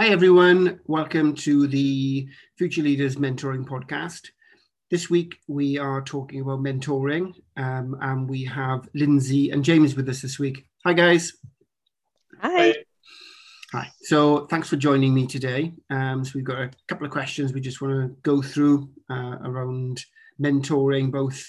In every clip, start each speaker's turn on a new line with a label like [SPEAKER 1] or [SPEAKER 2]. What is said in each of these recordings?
[SPEAKER 1] Hi, everyone. Welcome to the Future Leaders Mentoring Podcast. This week we are talking about mentoring, um, and we have Lindsay and James with us this week. Hi, guys.
[SPEAKER 2] Hi.
[SPEAKER 1] Hi. So, thanks for joining me today. Um, so, we've got a couple of questions we just want to go through uh, around mentoring, both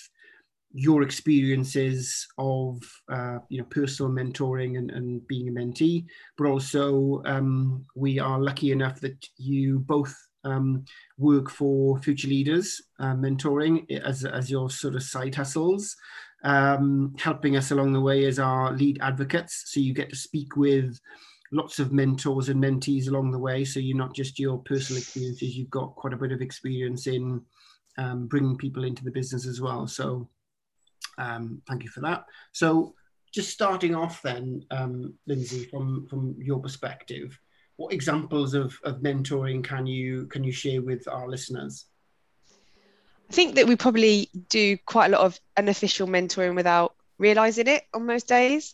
[SPEAKER 1] your experiences of uh, you know personal mentoring and, and being a mentee, but also um, we are lucky enough that you both um, work for Future Leaders uh, Mentoring as, as your sort of side hustles, um, helping us along the way as our lead advocates. So you get to speak with lots of mentors and mentees along the way. So you're not just your personal experiences, you've got quite a bit of experience in um, bringing people into the business as well. So um, thank you for that. So, just starting off then, um, Lindsay, from from your perspective, what examples of, of mentoring can you can you share with our listeners?
[SPEAKER 2] I think that we probably do quite a lot of unofficial mentoring without realizing it on most days.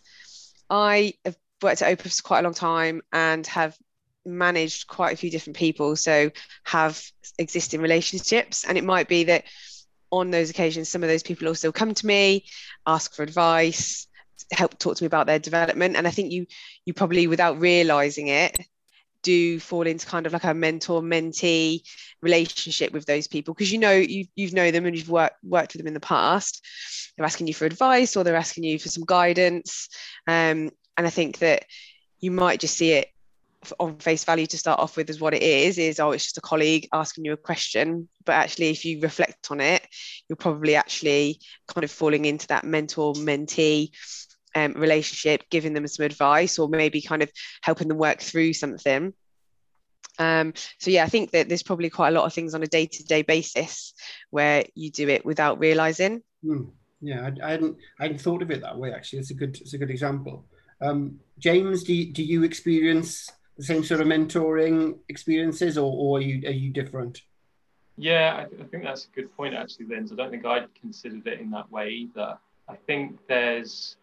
[SPEAKER 2] I have worked at Opus quite a long time and have managed quite a few different people, so have existing relationships. And it might be that on those occasions, some of those people also come to me, ask for advice, help talk to me about their development. And I think you you probably without realizing it do fall into kind of like a mentor mentee relationship with those people. Because you know you you know them and you've worked worked with them in the past. They're asking you for advice or they're asking you for some guidance. Um, and i think that you might just see it on face value to start off with is what it is is oh it's just a colleague asking you a question. But actually if you reflect on it you're probably actually kind of falling into that mentor mentee um, relationship giving them some advice or maybe kind of helping them work through something. Um, so yeah i think that there's probably quite a lot of things on a day-to-day basis where you do it without realizing.
[SPEAKER 1] Mm, yeah I, I, hadn't i hadn't thought of it that way actually. It's a good it's a good example. Um, james do do you experience the same sort of mentoring experiences, or, or are you are you different?
[SPEAKER 3] Yeah, I, I think that's a good point, actually, Linz. I don't think I'd considered it in that way either. I think there's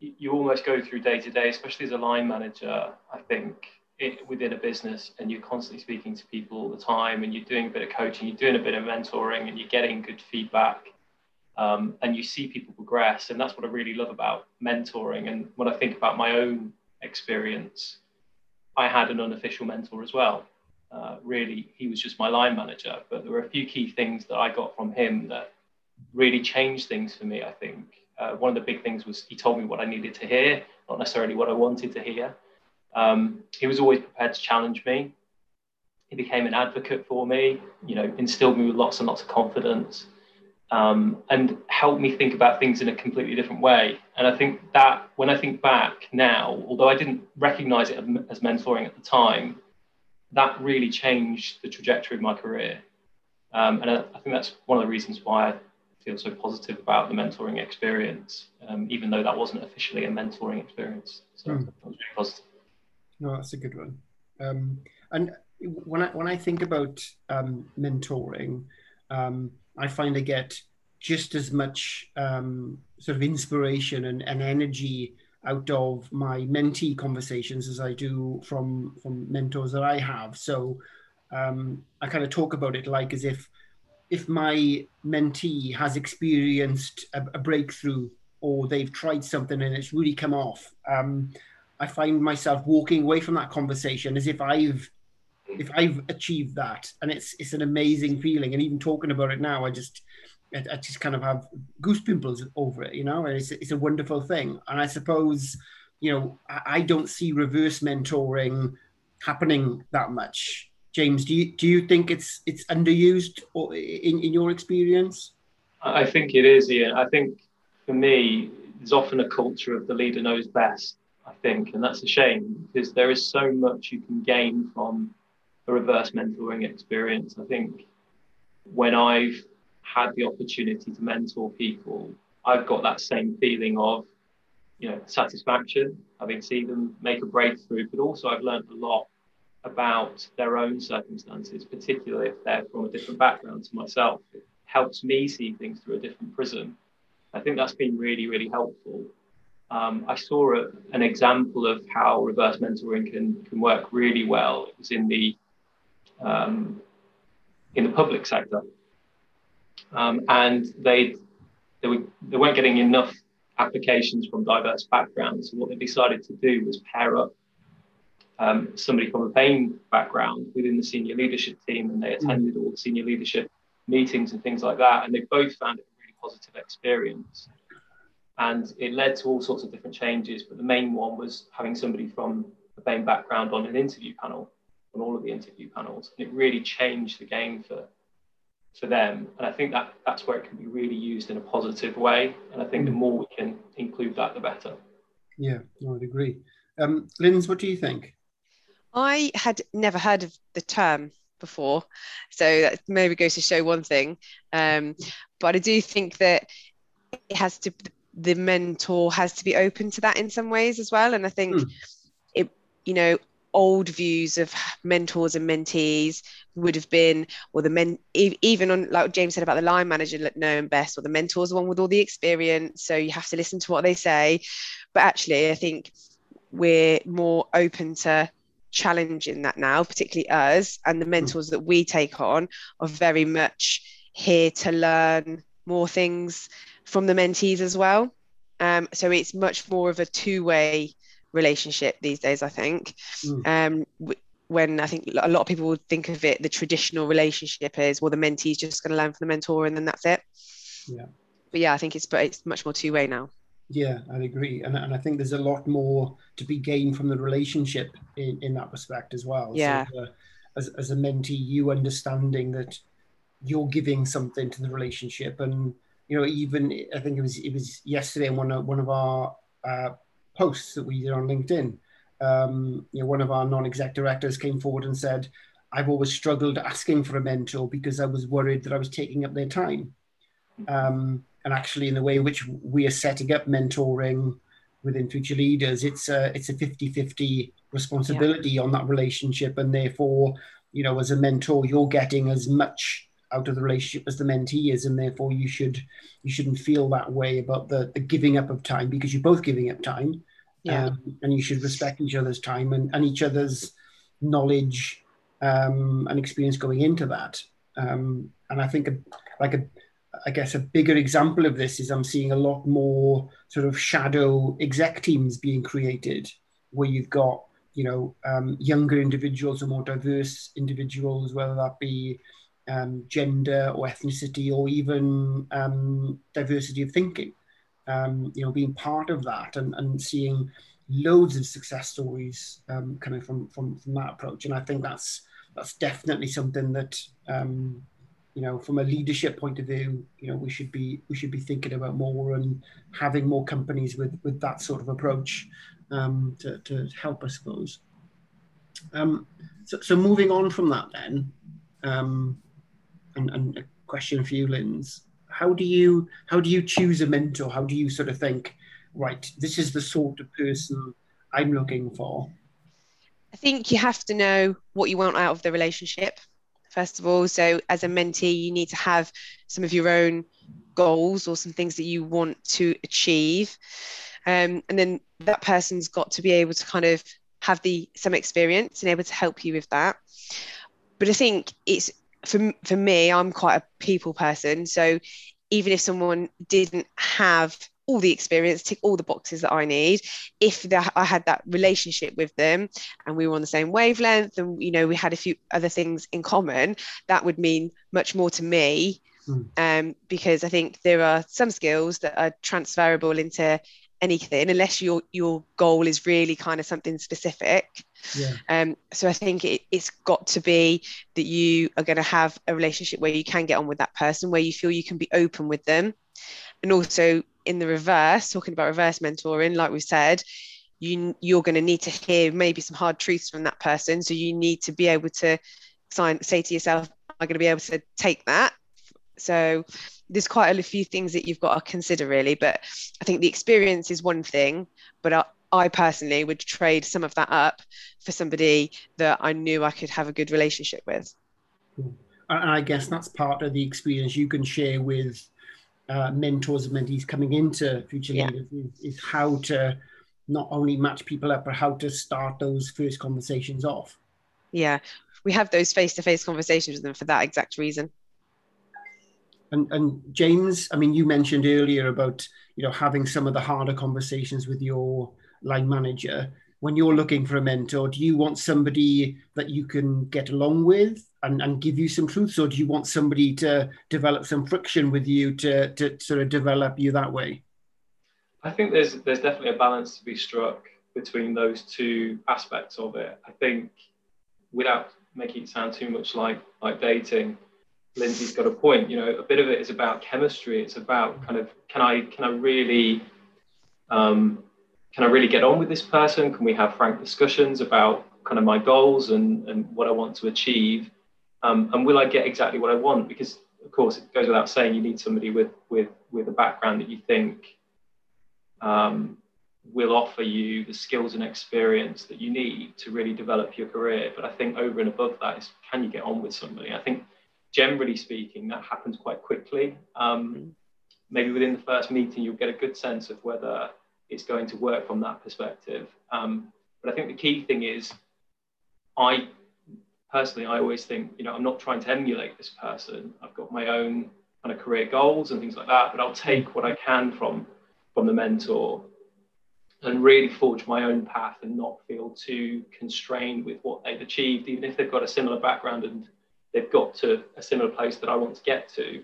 [SPEAKER 3] you almost go through day to day, especially as a line manager. I think it, within a business, and you're constantly speaking to people all the time, and you're doing a bit of coaching, you're doing a bit of mentoring, and you're getting good feedback, um, and you see people progress, and that's what I really love about mentoring. And when I think about my own experience, I had an unofficial mentor as well. Uh, really, he was just my line manager, but there were a few key things that I got from him that really changed things for me. I think uh, one of the big things was he told me what I needed to hear, not necessarily what I wanted to hear. Um, he was always prepared to challenge me. He became an advocate for me, you know, instilled me with lots and lots of confidence um, and helped me think about things in a completely different way. And I think that when I think back now, although I didn't recognize it as mentoring at the time, that really changed the trajectory of my career. Um, and I, I, think that's one of the reasons why I feel so positive about the mentoring experience, um, even though that wasn't officially a mentoring experience. So mm. that was really positive.
[SPEAKER 1] No, that's a good one. Um, and when I when I think about um, mentoring, um, I find I get just as much um, sort of inspiration and, and energy out of my mentee conversations as I do from from mentors that I have. So um, I kind of talk about it like as if if my mentee has experienced a, a breakthrough or they've tried something and it's really come off, um, I find myself walking away from that conversation as if I've if I've achieved that, and it's it's an amazing feeling. And even talking about it now, I just I, I just kind of have goose pimples over it, you know. And it's it's a wonderful thing. And I suppose you know I, I don't see reverse mentoring happening that much. James, do you do you think it's it's underused or in, in your experience?
[SPEAKER 3] I think it is, Ian. I think for me, there's often a culture of the leader knows best. I think, and that's a shame because there is so much you can gain from a reverse mentoring experience. I think when I've had the opportunity to mentor people, I've got that same feeling of, you know, satisfaction, having seen them make a breakthrough, but also I've learned a lot about their own circumstances, particularly if they're from a different background to myself. It helps me see things through a different prism. I think that's been really, really helpful. um, I saw a, an example of how reverse mentoring can, can work really well. It was in the um, in the public sector, um, and they they, were, they weren't getting enough applications from diverse backgrounds. So what they decided to do was pair up um, somebody from a BAME background within the senior leadership team, and they mm. attended all the senior leadership meetings and things like that, and they both found it a really positive experience and it led to all sorts of different changes. But the main one was having somebody from a BAME background on an interview panel, on all of the interview panels, and it really changed the game for for them. And I think that that's where it can be really used in a positive way. And I think the mm. more we can include that, the better.
[SPEAKER 1] Yeah, I would agree. Um, Linz, what do you think?
[SPEAKER 2] I had never heard of the term before, so that maybe goes to show one thing. Um, but I do think that it has to the mentor has to be open to that in some ways as well. And I think mm. it, you know, old views of mentors and mentees would have been, or the men, even on like James said about the line manager knowing best, or the mentor's the one with all the experience. So you have to listen to what they say. But actually, I think we're more open to challenging that now, particularly us and the mentors that we take on are very much here to learn more things from the mentees as well. Um, so it's much more of a two-way relationship these days, I think. Mm. Um, when I think a lot of people would think of it, the traditional relationship is well, the mentee is just going to learn from the mentor, and then that's it.
[SPEAKER 1] Yeah.
[SPEAKER 2] But yeah, I think it's but it's much more two-way now.
[SPEAKER 1] Yeah, I agree, and and I think there's a lot more to be gained from the relationship in in that respect as well.
[SPEAKER 2] Yeah.
[SPEAKER 1] So, uh, as as a mentee, you understanding that you're giving something to the relationship and you know, even I think it was it was yesterday in one of one of our uh, posts that we did on LinkedIn. Um, you know, one of our non-exec directors came forward and said, "I've always struggled asking for a mentor because I was worried that I was taking up their time." Um, and actually, in the way in which we are setting up mentoring within future leaders, it's a it's a 50-50 responsibility yeah. on that relationship, and therefore, you know, as a mentor, you're getting as much out of the relationship as the mentee is, and therefore you should you shouldn't feel that way about the, the giving up of time because you're both giving up time,
[SPEAKER 2] yeah. um,
[SPEAKER 1] and you should respect each other's time and, and each other's knowledge um, and experience going into that. Um, and I think a, like a I guess a bigger example of this is I'm seeing a lot more sort of shadow exec teams being created where you've got you know um, younger individuals or more diverse individuals, whether that be um, gender or ethnicity or even um, diversity of thinking. Um, you know, being part of that and, and seeing loads of success stories um, coming from, from from that approach, and I think that's that's definitely something that um, you know, from a leadership point of view, you know, we should be we should be thinking about more and having more companies with with that sort of approach um, to to help, I suppose. So, so moving on from that, then, um, and, and a question for you, Linz. How do you how do you choose a mentor? How do you sort of think, right, this is the sort of person I'm looking for?
[SPEAKER 2] I think you have to know what you want out of the relationship, first of all. So as a mentee, you need to have some of your own goals or some things that you want to achieve. Um, and then that person's got to be able to kind of have the some experience and able to help you with that. But I think it's for for me, I'm quite a people person. So even if someone didn't have all the experience, tick all the boxes that I need. If I had that relationship with them and we were on the same wavelength and you know we had a few other things in common, that would mean much more to me. Mm. Um, because I think there are some skills that are transferable into anything unless your your goal is really kind of something specific.
[SPEAKER 1] Yeah.
[SPEAKER 2] um so i think it, it's got to be that you are going to have a relationship where you can get on with that person where you feel you can be open with them. And also in the reverse talking about reverse mentoring like we said you you're going to need to hear maybe some hard truths from that person. So you need to be able to sign say to yourself i'm going to be able to take that. So there's quite a few things that you've got to consider really but i think the experience is one thing but I, I personally would trade some of that up for somebody that i knew i could have a good relationship with
[SPEAKER 1] and i guess that's part of the experience you can share with uh, mentors and mentees coming into future
[SPEAKER 2] Yeah.
[SPEAKER 1] leaders is, is how to not only match people up, but how to start those first conversations off.
[SPEAKER 2] Yeah, we have those face-to-face conversations with them for that exact reason.
[SPEAKER 1] And, and James, I mean, you mentioned earlier about you know having some of the harder conversations with your line manager. When you're looking for a mentor, do you want somebody that you can get along with and, and give you some truths, or do you want somebody to develop some friction with you to, to sort of develop you that way?
[SPEAKER 3] I think there's there's definitely a balance to be struck between those two aspects of it. I think without making it sound too much like like dating, Lindsay's got a point. You know, a bit of it is about chemistry. It's about kind of can I can I really um, can I really get on with this person? Can we have frank discussions about kind of my goals and and what I want to achieve? Um, and will I get exactly what I want? Because of course, it goes without saying you need somebody with with with a background that you think um, will offer you the skills and experience that you need to really develop your career. But I think over and above that is can you get on with somebody? I think generally speaking, that happens quite quickly. Um, maybe within the first meeting, you'll get a good sense of whether it's going to work from that perspective. Um, but I think the key thing is, I personally, I always think, you know, I'm not trying to emulate this person. I've got my own kind of career goals and things like that, but I'll take what I can from from the mentor and really forge my own path and not feel too constrained with what they've achieved, even if they've got a similar background and they've got to a similar place that I want to get to.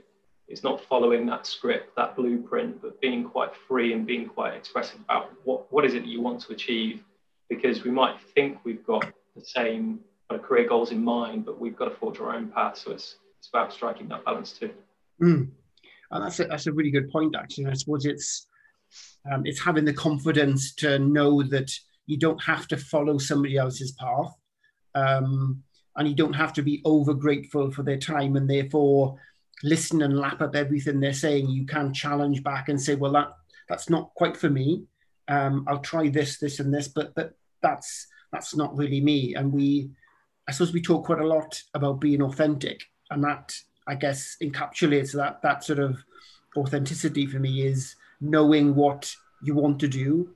[SPEAKER 3] It's not following that script, that blueprint, but being quite free and being quite expressive about what, what is it that you want to achieve. Because we might think we've got the same kind of career goals in mind, but we've got to forge our own path. So it's, it's about striking that balance too.
[SPEAKER 1] Mm. And that's a, that's a really good point, actually. I suppose it's um, it's having the confidence to know that you don't have to follow somebody else's path. Um, and you don't have to be over grateful for their time and therefore listen and lap up everything they're saying. You can challenge back and say, well, that that's not quite for me. Um, I'll try this, this, and this, but but that's that's not really me. And we, I suppose, we talk quite a lot about being authentic, and that I guess encapsulates that that sort of authenticity for me is knowing what you want to do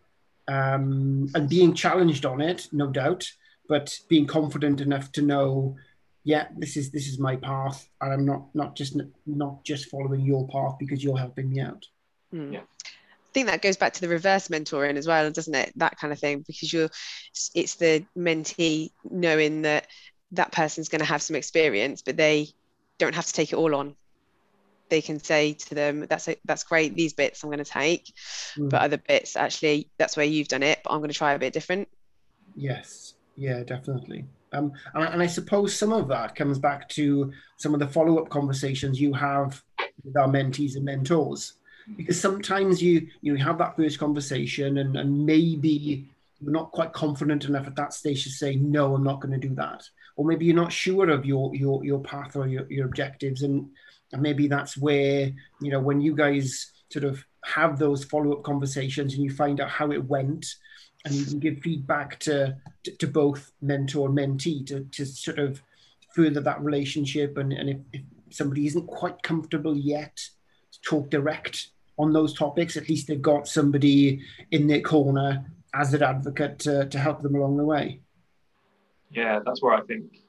[SPEAKER 1] um, and being challenged on it, no doubt, but being confident enough to know, yeah, this is this is my path, and I'm not not just not just following your path because you're helping me out.
[SPEAKER 2] Mm.
[SPEAKER 3] Yeah.
[SPEAKER 2] I think that goes back to the reverse mentoring as well, doesn't it? That kind of thing, because you're, it's the mentee knowing that that person's going to have some experience, but they don't have to take it all on. They can say to them, "That's a, that's great. These bits I'm going to take,
[SPEAKER 1] Mm.
[SPEAKER 2] but other bits actually that's where you've done it. But I'm going to try a bit different."
[SPEAKER 1] Yes, yeah, definitely. Um, and, I- and I suppose some of that comes back to some of the follow up conversations you have with our mentees and mentors. Because sometimes you you have that first conversation and, and maybe you're not quite confident enough at that stage to say, no, I'm not going to do that. Or maybe you're not sure of your your, your path or your, your objectives. And, and maybe that's where, you know, when you guys sort of have those follow up conversations and you find out how it went and you can give feedback to, to, both mentor and mentee to, to sort of further that relationship. And, and if, if somebody isn't quite comfortable yet to talk direct on those topics, at least they've got somebody in their corner as an advocate to, to help them along the way.
[SPEAKER 3] Yeah, that's where I think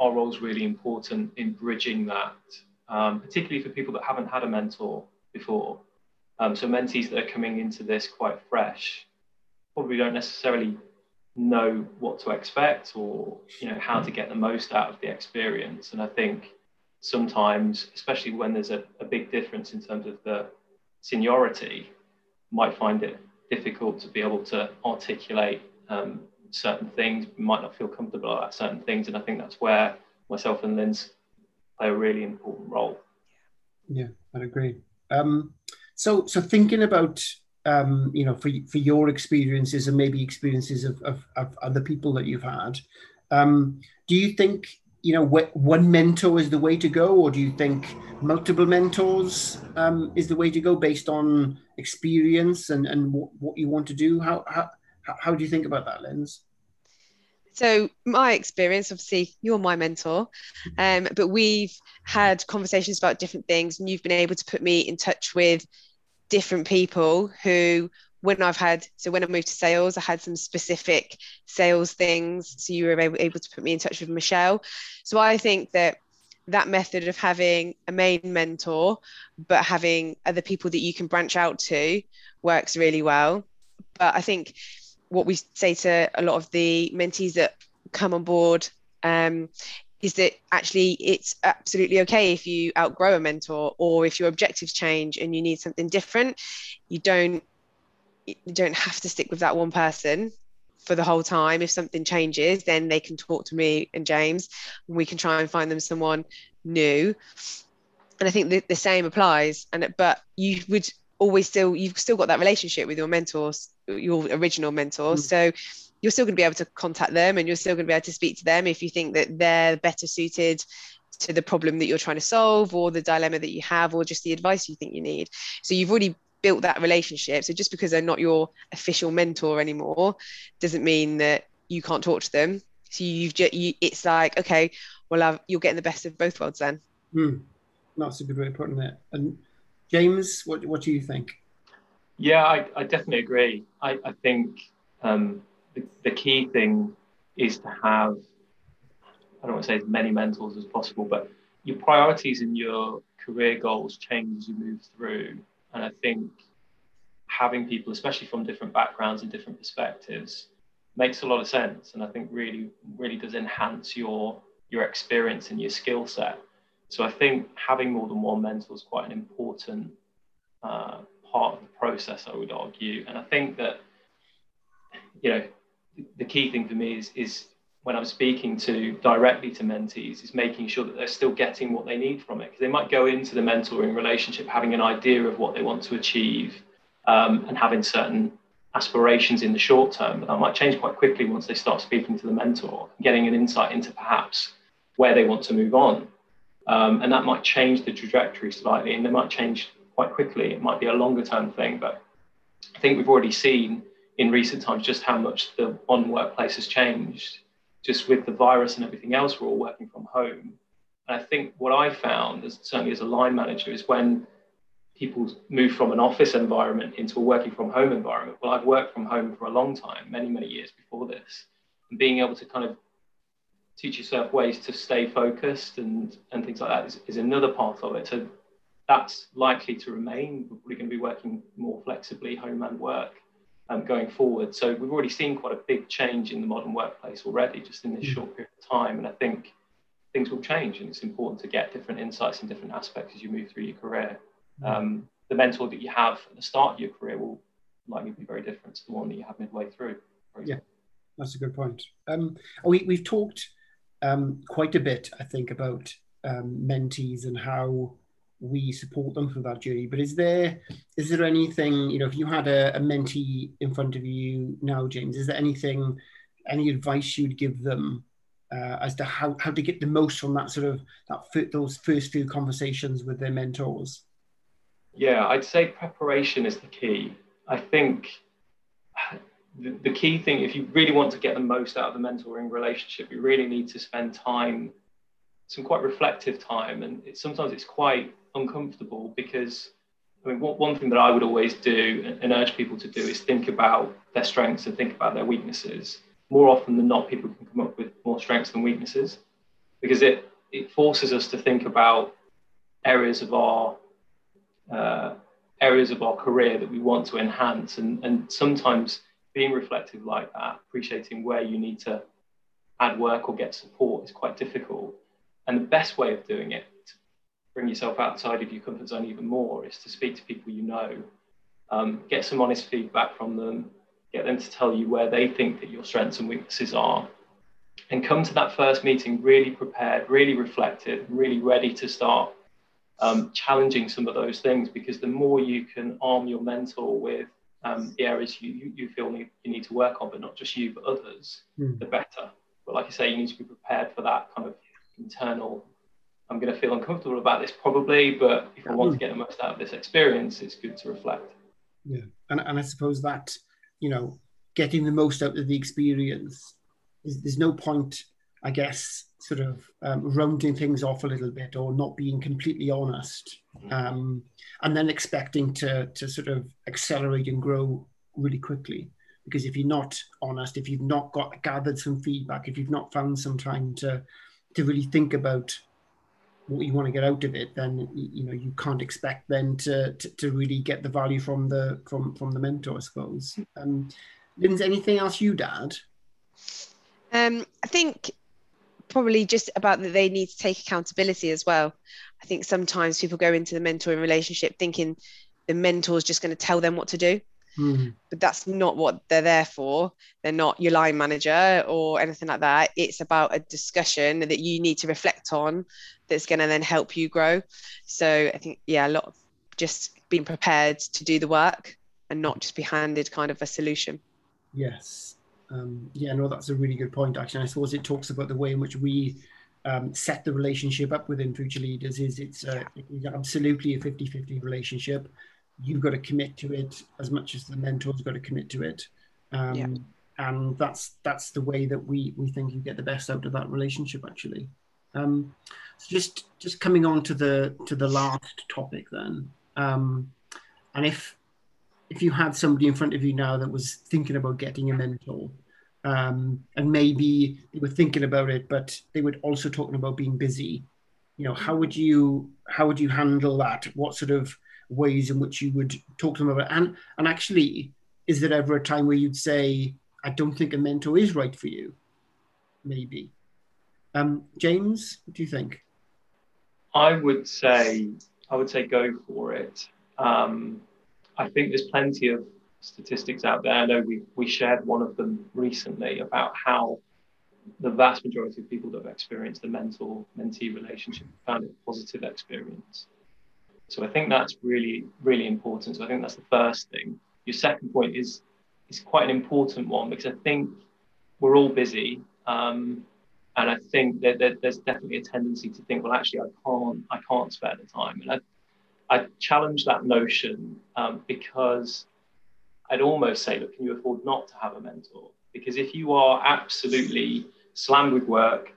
[SPEAKER 3] our role is really important in bridging that, um, particularly for people that haven't had a mentor before. Um, so mentees that are coming into this quite fresh probably don't necessarily know what to expect or you know how to get the most out of the experience. And I think sometimes, especially when there's a, a big difference in terms of the seniority, might find it difficult to be able to articulate um, certain things, might not feel comfortable about certain things. And I think that's where myself and Linz play a really important role.
[SPEAKER 1] Yeah, I'd agree. Um, so, so thinking about um, you know for for your experiences and maybe experiences of, of, of other people that you've had, um, do you think you know wh- one mentor is the way to go, or do you think multiple mentors um, is the way to go based on experience and and w- what you want to do? How how how do you think about that, Linz?
[SPEAKER 2] So my experience, obviously, you're my mentor, um, but we've had conversations about different things, and you've been able to put me in touch with different people who when I've had so when I moved to sales, I had some specific sales things. So you were able, able to put me in touch with Michelle. So I think that that method of having a main mentor, but having other people that you can branch out to works really well. But I think what we say to a lot of the mentees that come on board um, is that actually it's absolutely okay if you outgrow a mentor or if your objectives change and you need something different. You don't you don't have to stick with that one person for the whole time. If something changes then they can talk to me and james and we can try and find them someone new. And i think the, the same applies. And but you would always still you've still got that relationship with your mentors your original mentor. Mm. so you're still going to be able to contact them and you're still going to be able to speak to them if you think that they're better suited to the problem that you're trying to solve or the dilemma that you have or just the advice you think you need. So you've already built that relationship. So just because they're not your official mentor anymore doesn't mean that you can't talk to them. So you've just you, it's like okay well I've, you're getting the best of both worlds then.
[SPEAKER 1] Mm. that's a good way of putting it. And james what, what do you think?
[SPEAKER 3] Yeah i, I definitely agree. I, I think um, the, key thing is to have I don't want to say as many mentors as possible, but your priorities and your career goals change as you move through. And I think having people, especially from different backgrounds and different perspectives, makes a lot of sense. And I think really, really does enhance your your experience and your skill set. So I think having more than one mentor is quite an important uh, part of the process, I would argue. And I think that, you know, the key thing for me is, is when I'm speaking to directly to mentees is making sure that they're still getting what they need from it. Because they might go into the mentoring relationship having an idea of what they want to achieve um, and having certain aspirations in the short term, but that might change quite quickly once they start speaking to the mentor, getting an insight into perhaps where they want to move on. Um, and that might change the trajectory slightly and they might change quite quickly. It might be a longer term thing, but I think we've already seen in recent times just how much the modern workplace has changed. Just with the virus and everything else, we're all working from home. And I think what I found, as, certainly as a line manager, is when people move from an office environment into a working from home environment. Well, I've worked from home for a long time, many, many years before this. And being able to kind of teach yourself ways to stay focused and, and things like that is, is another part of it. So that's likely to remain. We're probably going to be working more flexibly, home and work um, going forward. So we've already seen quite a big change in the modern workplace already, just in this mm. short period of time. And I think things will change, and it's important to get different insights in different aspects as you move through your career. Mm. Um, the mentor that you have at the start of your career will likely be very different to the one that you have midway through.
[SPEAKER 1] Yeah, that's a good point. Um, we, we've talked um, quite a bit, I think, about um, mentees and how we support them through that journey. But is there is there anything you know if you had a, a mentee in front of you now, James? Is there anything any advice you'd give them uh, as to how, how to get the most from that sort of that those first few conversations with their mentors?
[SPEAKER 3] Yeah, I'd say preparation is the key. I think the, the key thing, if you really want to get the most out of the mentoring relationship, you really need to spend time, some quite reflective time, and it, sometimes it's quite uncomfortable because I mean, one thing that I would always do and urge people to do is think about their strengths and think about their weaknesses. More often than not, people can come up with more strengths than weaknesses because it, it forces us to think about areas of our uh, areas of our career that we want to enhance. And, and sometimes being reflective like that, appreciating where you need to add work or get support is quite difficult. And the best way of doing it bring yourself outside of your comfort zone even more is to speak to people you know, um, get some honest feedback from them, get them to tell you where they think that your strengths and weaknesses are, and come to that first meeting really prepared, really reflective, really ready to start um, challenging some of those things. Because the more you can arm your mentor with um, the areas you, you feel need, you need to work on, but not just you, but others, mm. the better. But like I say, you need to be prepared for that kind of internal I'm going to feel uncomfortable about this probably, but if I want to get the most out of this experience, it's good to reflect.
[SPEAKER 1] Yeah, and, and I suppose that you know getting the most out of the experience there's, there's no point, I guess, sort of um, rounding things off a little bit or not being completely honest, um, and then expecting to to sort of accelerate and grow really quickly. Because if you're not honest, if you've not got gathered some feedback, if you've not found some time to to really think about what you want to get out of it, then you know you can't expect then to, to, to really get the value from the from from the mentor, I suppose. Um, Lindsay, anything else you'd add?
[SPEAKER 2] Um, I think probably just about that they need to take accountability as well. I think sometimes people go into the mentoring relationship thinking the mentor is just going to tell them what to do. Mm. But that's not what they're there for. They're not your line manager or anything like that. It's about a discussion that you need to reflect on that's going to then help you grow. So I think, yeah, a lot of just being prepared to do the work and not just be handed kind of a solution.
[SPEAKER 1] Yes. Um, yeah, no, that's a really good point, actually. I suppose it talks about the way in which we um, set the relationship up within future leaders is it's, uh, it's absolutely a 50-50 relationship you've got to commit to it as much as the mentor's got to commit to it. Um, yeah. And that's that's the way that we we think you get the best out of that relationship actually. Um, so just just coming on to the to the last topic then, um, and if if you had somebody in front of you now that was thinking about getting a mentor, um, and maybe they were thinking about it, but they were also talking about being busy, you know, how would you how would you handle that? What sort of ways in which you would talk to them about it? And, and actually, is there ever a time where you'd say, I don't think a mentor is right for you? Maybe. Um, James, what do you think?
[SPEAKER 3] I would say, I would say go for it. Um, I think there's plenty of statistics out there. I know we, we shared one of them recently about how the vast majority of people that have experienced the mentor mentee relationship found it a positive experience. So I think that's really, really important. So I think that's the first thing. Your second point is is quite an important one because I think we're all busy. Um, and I think that, that, there's definitely a tendency to think, well, actually, I can't, I can't spare the time. And I, I challenge that notion um, because I'd almost say, look, can you afford not to have a mentor? Because if you are absolutely slammed with work,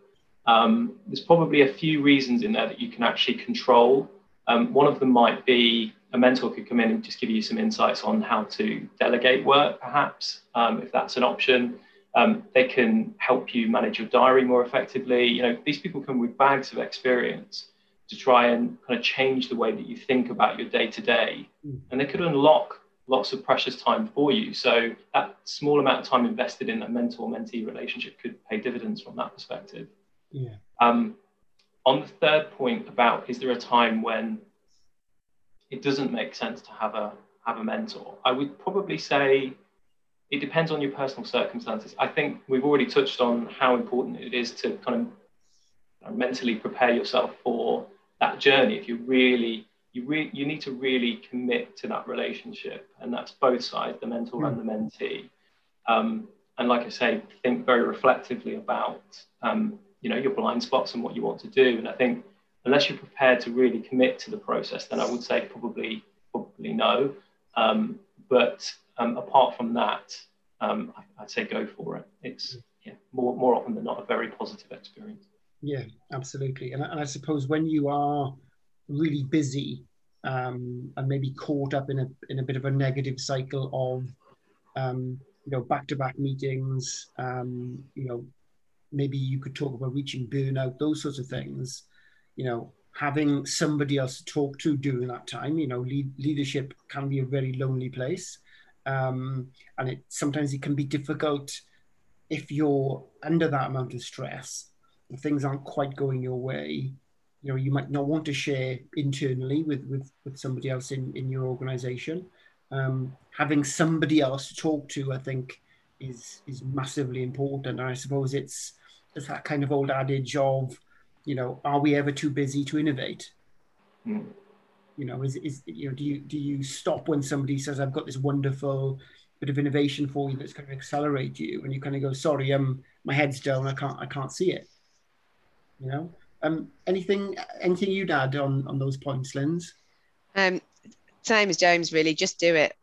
[SPEAKER 3] um, there's probably a few reasons in there that you can actually control um, one of them might be a mentor could come in and just give you some insights on how to delegate work, perhaps, um, if that's an option. Um, they can help you manage your diary more effectively. You know, these people come with bags of experience to try and kind of change the way that you think about your day to day, and they could unlock lots of precious time for you. So that small amount of time invested in a mentor-mentee relationship could pay dividends from that perspective.
[SPEAKER 1] Yeah.
[SPEAKER 3] Um, on the third point about is there a time when it doesn't make sense to have a have a mentor, I would probably say it depends on your personal circumstances. I think we've already touched on how important it is to kind of mentally prepare yourself for that journey. If you really you re- you need to really commit to that relationship, and that's both sides, the mentor mm. and the mentee. Um, and like I say, think very reflectively about um, you know your blind spots and what you want to do. And I think unless you're prepared to really commit to the process, then I would say probably probably no. Um, but um, apart from that, um, I, would say go for it. It's yeah, more more often than not a very positive experience.
[SPEAKER 1] Yeah, absolutely. And, and I suppose when you are really busy um, and maybe caught up in a in a bit of a negative cycle of um, you know back to back meetings, um, you know maybe you could talk about reaching burnout, those sorts of things. You know, having somebody else to talk to during that time. You know, lead, leadership can be a very lonely place, um, and it sometimes it can be difficult if you're under that amount of stress. and things aren't quite going your way, you know, you might not want to share internally with with, with somebody else in in your organization. Um, having somebody else to talk to, I think, is is massively important. And I suppose it's there's that kind of old adage of, you know, are we ever too busy to innovate? Mm. You know, is, is you know, do you do you stop when somebody says, I've got this wonderful bit of innovation for you that's going to accelerate you, and you kind of go, sorry, um, my head's down, I can't I can't see it. You know, um, anything anything you'd add on on those points, Linz?
[SPEAKER 2] Um, same as James, really, just do it.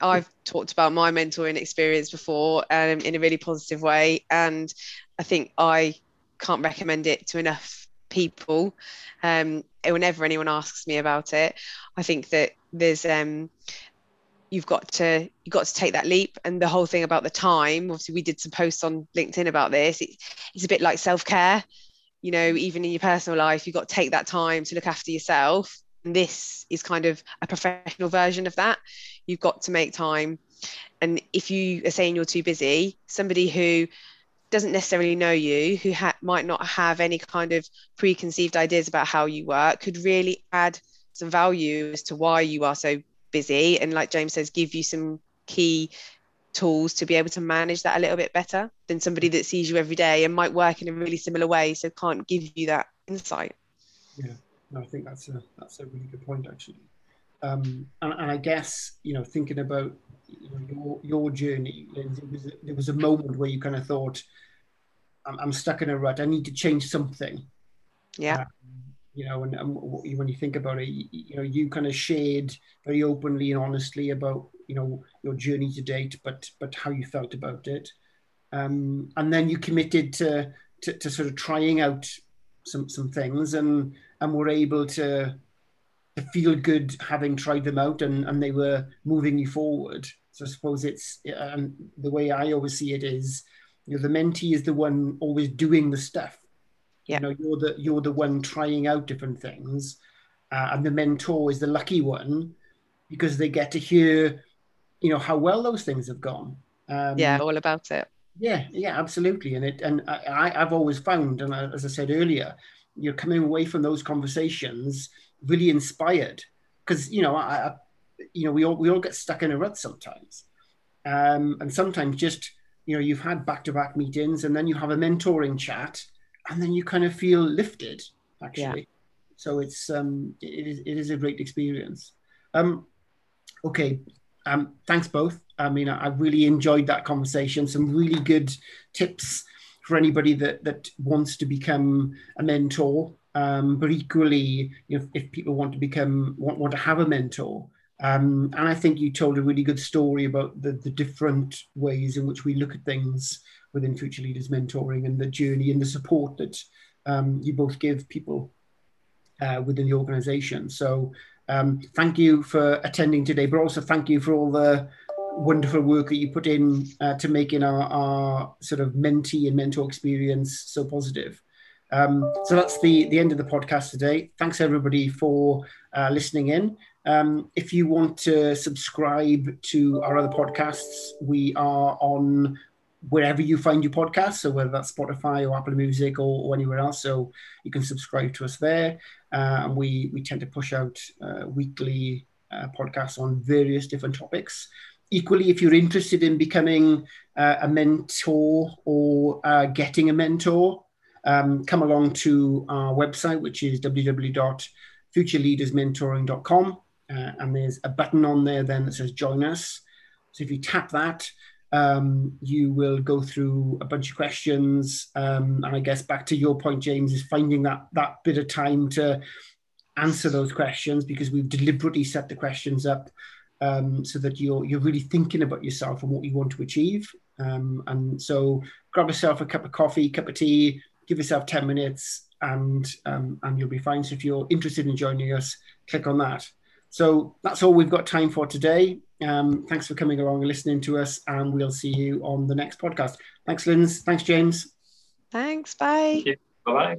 [SPEAKER 2] I've talked about my mentoring experience before um, in a really positive way, and I think I can't recommend it to enough people. Um, whenever anyone asks me about it, I think that there's um, you've got to you've got to take that leap, and the whole thing about the time. Obviously, we did some posts on LinkedIn about this. It, it's a bit like self care. You know, even in your personal life, you've got to take that time to look after yourself this is kind of a professional version of that. You've got to make time. And if you are saying you're too busy, somebody who doesn't necessarily know you, who ha- might not have any kind of preconceived ideas about how you work, could really add some value as to why you are so busy. And like James says, give you some key tools to be able to manage that a little bit better than somebody that sees you every day and might work in a really similar way, so can't give you that insight.
[SPEAKER 1] Yeah. No, I think that's a that's a really good point actually. Um, and, and, I guess you know thinking about you know, your your journey, Lindsay, was, there was a moment where you kind of thought, I'm, I'm stuck in a rut. I need to change something.
[SPEAKER 2] Yeah. Um,
[SPEAKER 1] you know, and, and, when you think about it, you, you know, you kind of shared very openly and honestly about you know your journey to date, but but how you felt about it, um, and then you committed to, to to sort of trying out some some things and and were able to to feel good having tried them out and, and they were moving you forward. So I suppose it's and the way I always see it is, you know, the mentee is the one always doing the stuff.
[SPEAKER 2] Yeah.
[SPEAKER 1] You know, you're the you're the one trying out different things, uh, and the mentor is the lucky one because they get to hear, you know, how well those things have gone.
[SPEAKER 2] Um, yeah, all about it.
[SPEAKER 1] Yeah, yeah, absolutely. And it and I, I've always found, and as I said earlier, you're coming away from those conversations really inspired. Because you know I, I, you know we all we all get stuck in a rut sometimes. Um, and sometimes just you know you've had back-to-back meetings and then you have a mentoring chat and then you kind of feel lifted actually. Yeah. so it's um it is, it is a great experience. Um okay. Um thanks both. I mean i, I really enjoyed that conversation. Some really good tips for anybody that that wants to become a mentor. Um, but equally, you know, if people want to become want, want to have a mentor, um, and I think you told a really good story about the, the different ways in which we look at things within Future Leaders Mentoring and the journey and the support that um, you both give people uh, within the organization. So um, thank you for attending today, but also thank you for all the wonderful work that you put in uh, to making our, our sort of mentee and mentor experience so positive. Um, so that's the, the end of the podcast today. Thanks everybody for uh, listening in. Um, if you want to subscribe to our other podcasts, we are on wherever you find your podcasts, so whether that's Spotify or Apple Music or, or anywhere else. So you can subscribe to us there. Uh, and we, we tend to push out uh, weekly uh, podcasts on various different topics equally, if you're interested in becoming uh, a mentor or uh, getting a mentor, um, come along to our website, which is www.futureleadersmentoring.com. Uh, and there's a button on there then that says join us. So if you tap that, um, you will go through a bunch of questions. Um, and I guess back to your point, James, is finding that that bit of time to answer those questions because we've deliberately set the questions up um, so that you're you're really thinking about yourself and what you want to achieve. Um, and so, grab yourself a cup of coffee, cup of tea, give yourself ten minutes, and um, and you'll be fine. So if you're interested in joining us, click on that. So that's all we've got time for today. Um, thanks for coming along and listening to us, and we'll see you on the next podcast. Thanks, Linz. Thanks, James.
[SPEAKER 2] Thanks. Bye.
[SPEAKER 3] Bye. Bye.